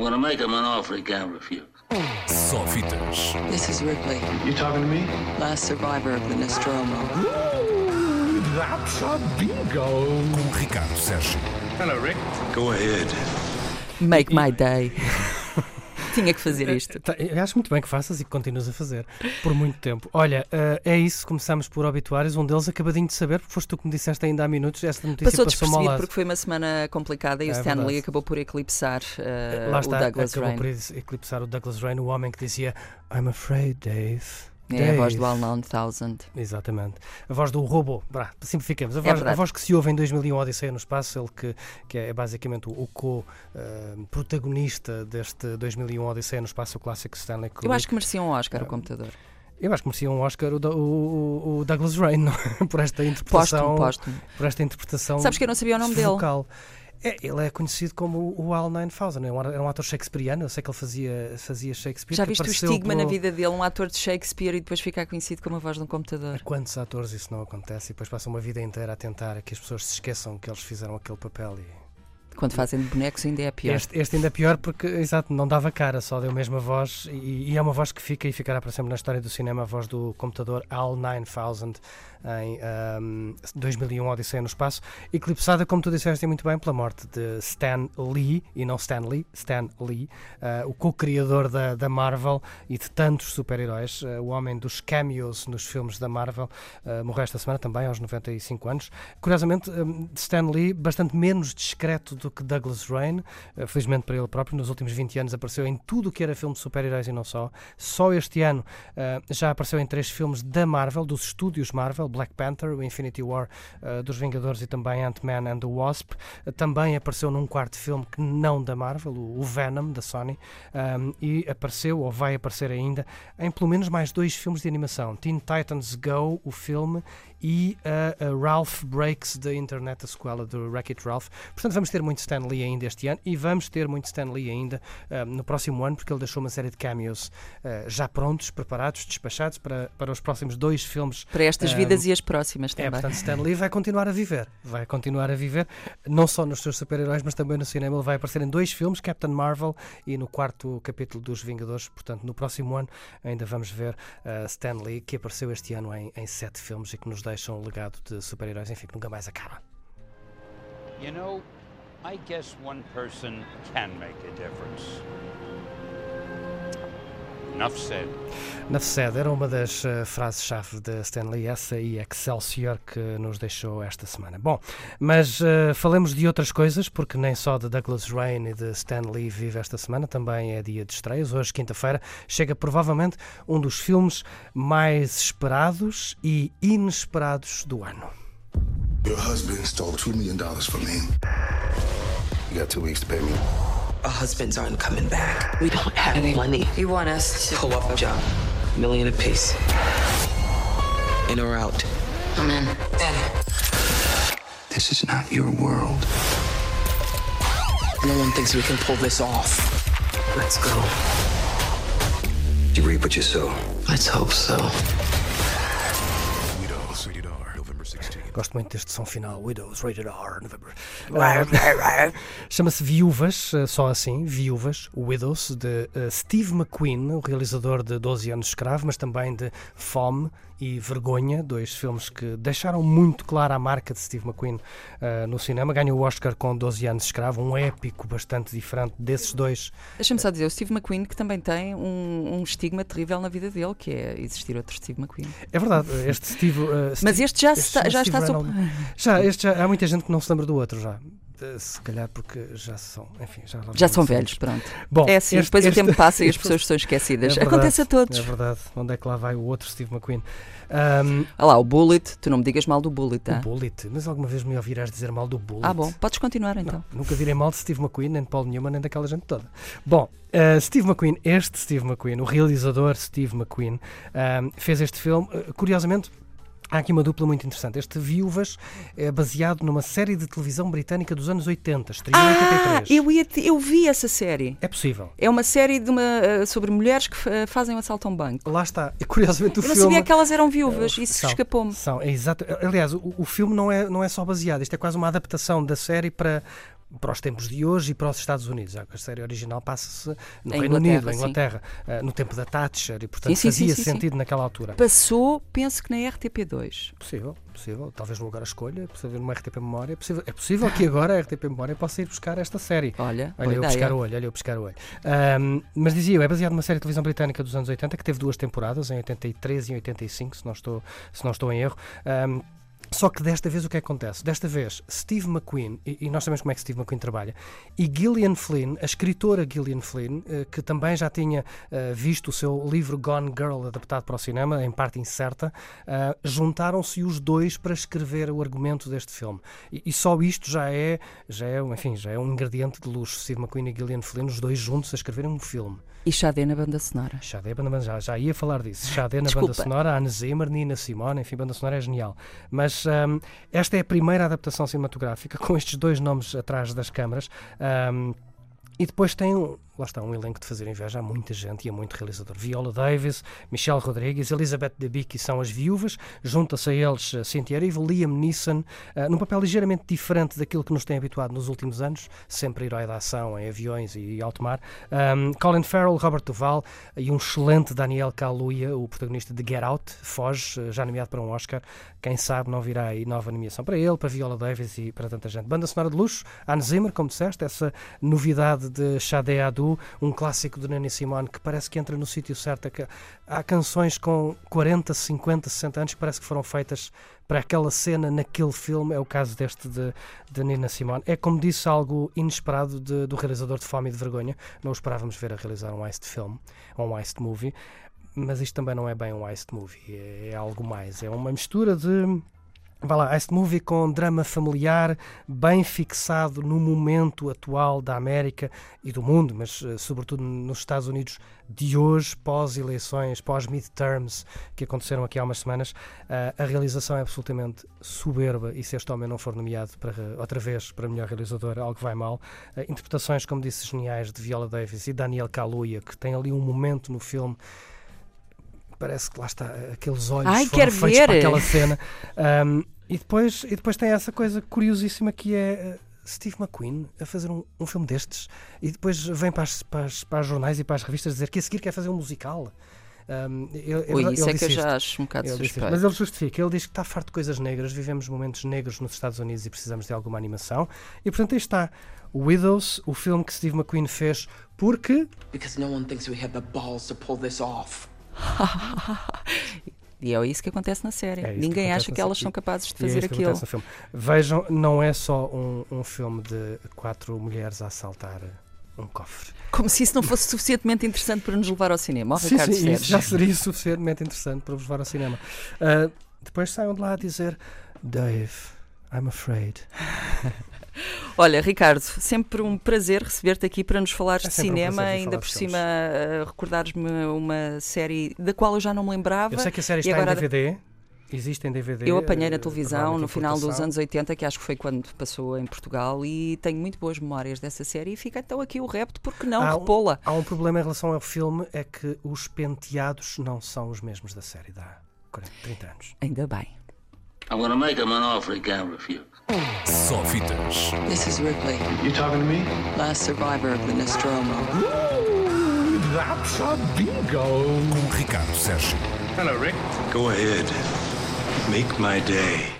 I'm gonna make him an offer he can't refuse. Só fitas. This is Ripley, You talking to me? last survivor of the Nostromo. That's a bingo. Com Ricardo Sérgio. Hello, Rick. Go ahead. Make my day. Tinha que fazer isto. Tá, acho muito bem que faças e que continuas a fazer por muito tempo. Olha, eh, é isso, começamos por obituários, um deles acabadinho de saber, porque foste tu que me disseste ainda há minutos, esta notícia Passou despercebido lado. porque foi uma semana complicada e É o Stan verdade. Lee acabou por eclipsar eh, Lá o está, Douglas acabou Rain. por eclipsar o Douglas Rain, o homem que dizia I'm afraid, Dave. É a voz Dave." do All Known Thousand. Exatamente. A voz do robô, simplificamos. A É voz, a verdade. voz que se ouve em 2001 Odisseia no Espaço, ele que, que é basicamente o, o co-protagonista deste 2001 Odisseia no Espaço, o clássico Stanley Kubrick. Eu acho que merecia um Oscar o Ah, computador. Eu acho que merecia um Oscar o, o- o- Douglas Rain é? por esta interpretação. Póstumo, póstumo. Por esta interpretação. Sabes que eu não sabia o nome dele. É, ele é conhecido como o Al 9000, é um- era um ator shakespeariano, eu sei que ele fazia, fazia Shakespeare. Já viste o estigma na vida dele, um ator de Shakespeare e depois ficar conhecido como a voz de um computador? Quantos atores isso não acontece e depois passam uma vida inteira a tentar que as pessoas se esqueçam que eles fizeram aquele papel e Quando fazem de bonecos ainda é pior. Este, este ainda é pior porque, exato, não dava cara, só deu mesmo a voz e, e é uma voz que fica e ficará para sempre na história do cinema, a voz do computador HAL 9000 em ahm, 2001 Odisseia no Espaço, eclipsada, como tu disseste muito bem, pela morte de Stan Lee, e não Stan Lee, Stan Lee, ah, o co-criador da, da Marvel e de tantos super-heróis, ah, o homem dos cameos nos filmes da Marvel, ah, morreu esta semana também, aos 95 anos. Curiosamente, ahm, Stan Lee, bastante menos discreto do que Douglas Rain, Uh, felizmente para ele próprio, nos últimos 20 anos apareceu em tudo o que era filme de super-heróis e não só. Só este ano uh, já apareceu em três filmes da Marvel, dos estúdios Marvel, Black Panther, o Infinity War uh, dos Vingadores e também Ant-Man and the Wasp. Também apareceu num quarto filme que não da Marvel, o, Venom, da Sony, e apareceu, ou vai aparecer ainda, em pelo menos mais dois filmes de animação. Teen Titans Go, o filme, e uh, Ralph Breaks the Internet, a sequela do Wreck-It Ralph. Portanto, vamos ter Stan Lee ainda este ano e vamos ter muito Stan Lee ainda uh, no próximo ano, porque ele deixou uma série de cameos uh, já prontos, preparados, despachados para, para os próximos dois filmes. Para estas Ahm, vidas e as próximas É, também. portanto, Stan Lee vai continuar a viver. Vai continuar a viver, não só nos seus super-heróis, mas também no cinema. Ele vai aparecer em dois filmes, Captain Marvel e no quarto capítulo dos Vingadores. Portanto, no próximo ano ainda vamos ver uh, Stan Lee, que apareceu este ano em, em sete filmes e que nos deixam um legado de super-heróis, enfim, que nunca mais acaba. You know, I guess one person can make a difference. Enough said. Na sede era uma das uh, frases-chave de Stan Lee, essa e Excelsior que nos deixou esta semana. Bom, mas uh, falemos de outras coisas, porque nem só de Douglas Rain e de Stan Lee vive esta semana, também é dia de estreias. Hoje, quinta-feira, chega provavelmente um dos filmes mais esperados e inesperados do ano. Your husband stole $2 million from me. You got two weeks to pay me. Our husbands aren't coming back. We don't have any money. You want us to Pull up a job. Million apiece. In or out. come in? This is not your world. No one thinks we can pull this off. Let's go. You reap what you sow. Let's hope so. Widows, rated R, November 16th. Gosto muito deste som final, Widows, Rated R, November. Chama-se Viúvas, eh, só assim, Viúvas, Widows, de eh, Steve McQueen, o realizador de 12 anos de escravo, mas também de Fome e Vergonha, dois filmes que deixaram muito clara a marca de Steve McQueen eh, no cinema. Ganhou o Oscar com 12 anos de escravo, um épico bastante diferente desses dois. Deixa-me só dizer, o Steve McQueen que também tem um, um estigma terrível na vida dele, que é existir outro Steve McQueen. É verdade, este Steve. eh, Mas Steve- este já, este está, já Steve está sob... Reynolds- Já, este já, há muita gente que não se lembra do outro já. Se calhar porque já são, enfim, já, Já são velhos, pronto. Bom, é assim, este- depois este- o tempo passa e as pessoas são esquecidas. É verdade, Acontece a todos. É verdade. Onde é que lá vai o outro Steve McQueen? Ahm, Olha lá, o Bullet, tu não me digas mal do Bullet, O tá? Bullet. Mas alguma vez me ouvirás dizer mal do Bullet? Ah, bom, podes continuar então. Não, nunca direi mal de Steve McQueen, nem de Paul Newman, nem daquela gente toda. Bom, uh, Steve McQueen, este Steve McQueen, o realizador Steve McQueen, ahm, fez este filme. Curiosamente, há aqui uma dupla muito interessante. Este Viúvas é baseado numa série de televisão britânica dos anos 80, estreou em Ah, 83. eu, ia te- eu vi essa série. É possível. É uma série de uma, eh, sobre mulheres que fa- fazem um assalto a um banco. Lá está. E, curiosamente o Eu não filme... sabia que elas eram viúvas, isso São, escapou-me. São, é exato. Aliás, o, o filme não é, não é só baseado, isto é quase uma adaptação da série para, para os tempos de hoje e para os Estados Unidos. A série original passa-se no Reino Unido, sim. Inglaterra, eh, no tempo da Thatcher, e portanto Sim, fazia sim, sim. sentido naquela altura. Passou, penso que na RTP2. Possível, possível. Talvez no lugar à escolha, possível numa RTP Memória. É possível, é possível que agora a RTP Memória possa ir buscar esta série. Olha, Olha eu pescar o olho, olha eu pescar o olho. Ahm, mas dizia eu, é baseado numa série de televisão britânica dos anos 80 que teve duas temporadas, em 83 e em 85, se não estou, se não estou em erro. Ahm, só que desta vez o que é que acontece? Desta vez, Steve McQueen, e, e nós sabemos como é que Steve McQueen trabalha, e Gillian Flynn, a escritora Gillian Flynn, eh, que também já tinha eh, visto o seu livro Gone Girl adaptado para o cinema, em parte incerta, ah, juntaram-se os dois para escrever o argumento deste filme. E, e só isto já é, já é, enfim, já é um ingrediente de luxo. Steve McQueen e Gillian Flynn, os dois juntos a escreverem um filme. E Xadé na banda sonora. Xadé, banda, já, já ia falar disso. Xadé na Desculpa. banda sonora, Anne Zimmer, Nina Simone, enfim, banda sonora é genial. Mas hum, esta é a primeira adaptação cinematográfica com estes dois nomes atrás das câmaras. hum, e depois tem, um- lá está, um elenco de fazer inveja a muita gente e a muito realizador. Viola Davis, Michelle Rodrigues, Elizabeth Debicki são as viúvas, junta-se a eles eh, Cynthia Erivo, Liam Neeson, eh, num papel ligeiramente diferente daquilo que nos tem habituado nos últimos anos, sempre herói da ação em aviões e alto mar. Um, Colin Farrell, Robert Duval e um excelente Daniel Kaluuya, o protagonista de Get Out, foge, eh, já nomeado para um Oscar. Quem sabe não virá aí nova nomeação para ele, para Viola Davis e para tanta gente. Banda sonora de luxo, Hans Zimmer, como disseste, essa novidade de Shade Adu, um clássico de Nina Simone que parece que entra no sítio certo. É há canções com 40, 50, 60 anos que parece que foram feitas para aquela cena naquele filme. É o caso deste de, de Nina Simone. É, como disse, algo inesperado de- do realizador de Fome e de Vergonha. Não esperávamos ver a realizar um heist film, um heist movie. Mas isto também não é bem um heist movie, é, é algo mais. É uma mistura de. Vá lá, heist movie com drama familiar, bem fixado no momento atual da América e do mundo, mas eh, sobretudo nos Estados Unidos de hoje, pós-eleições, pós-midterms que aconteceram aqui há umas semanas. Ah, a realização é absolutamente soberba e se este homem não for nomeado para, outra vez para melhor realizador, algo vai mal. Ah, interpretações, como disse, geniais de Viola Davis e Daniel Kaluuya, que tem ali um momento no filme parece que lá está, aqueles olhos Ai, foram quero feitos ver! para aquela cena. Um, e, depois, e depois tem essa coisa curiosíssima que é uh, Steve McQueen a fazer um, um filme destes e depois vem para as, para, as, para as jornais e para as revistas dizer que a seguir quer fazer um musical. Um, ele, Ui, ele- isso ele é que eu já isto. acho um bocado Ele disse isto. suspeito. Mas ele justifica, ele diz que está farto de coisas negras, vivemos momentos negros nos Estados Unidos e precisamos de alguma animação. E portanto aí está Widows, o filme que Steve McQueen fez porque Because no one thinks we have the balls to pull this off. E é isso que acontece na série. É Ninguém acha que elas são capazes de é fazer que aquilo. Vejam, não é só um, um filme de quatro mulheres a assaltar um cofre. Como se isso não fosse suficientemente interessante para nos levar ao cinema. Ó, sim, Ricardo sim, isso já seria suficientemente interessante para vos levar ao cinema. Ah, depois saiam de lá a dizer Dave, I'm afraid. Olha, Ricardo, sempre um prazer receber-te aqui para nos falares É de um cinema, vir ainda por cima uh, recordares-me uma série da qual eu já não me lembrava. Eu sei que a série está agora- em DVD. Existe em DVD. Eu apanhei eh, na televisão provavelmente no final dos anos 80, que acho que foi quando passou em Portugal, e tenho muito boas memórias dessa série. E fica então aqui o repto, porque não Há um- repô-la? Há um problema em relação ao filme, é que os penteados não são os mesmos da série há 40, 30 anos. Ainda bem. I'm gonna make him an offer he can't refuse. Só fitas. This is Ripley, You talking to me? last survivor of the Nostromo. That's a bingo. Com Ricardo Sérgio. Hello, Rick. Go ahead. Make my day.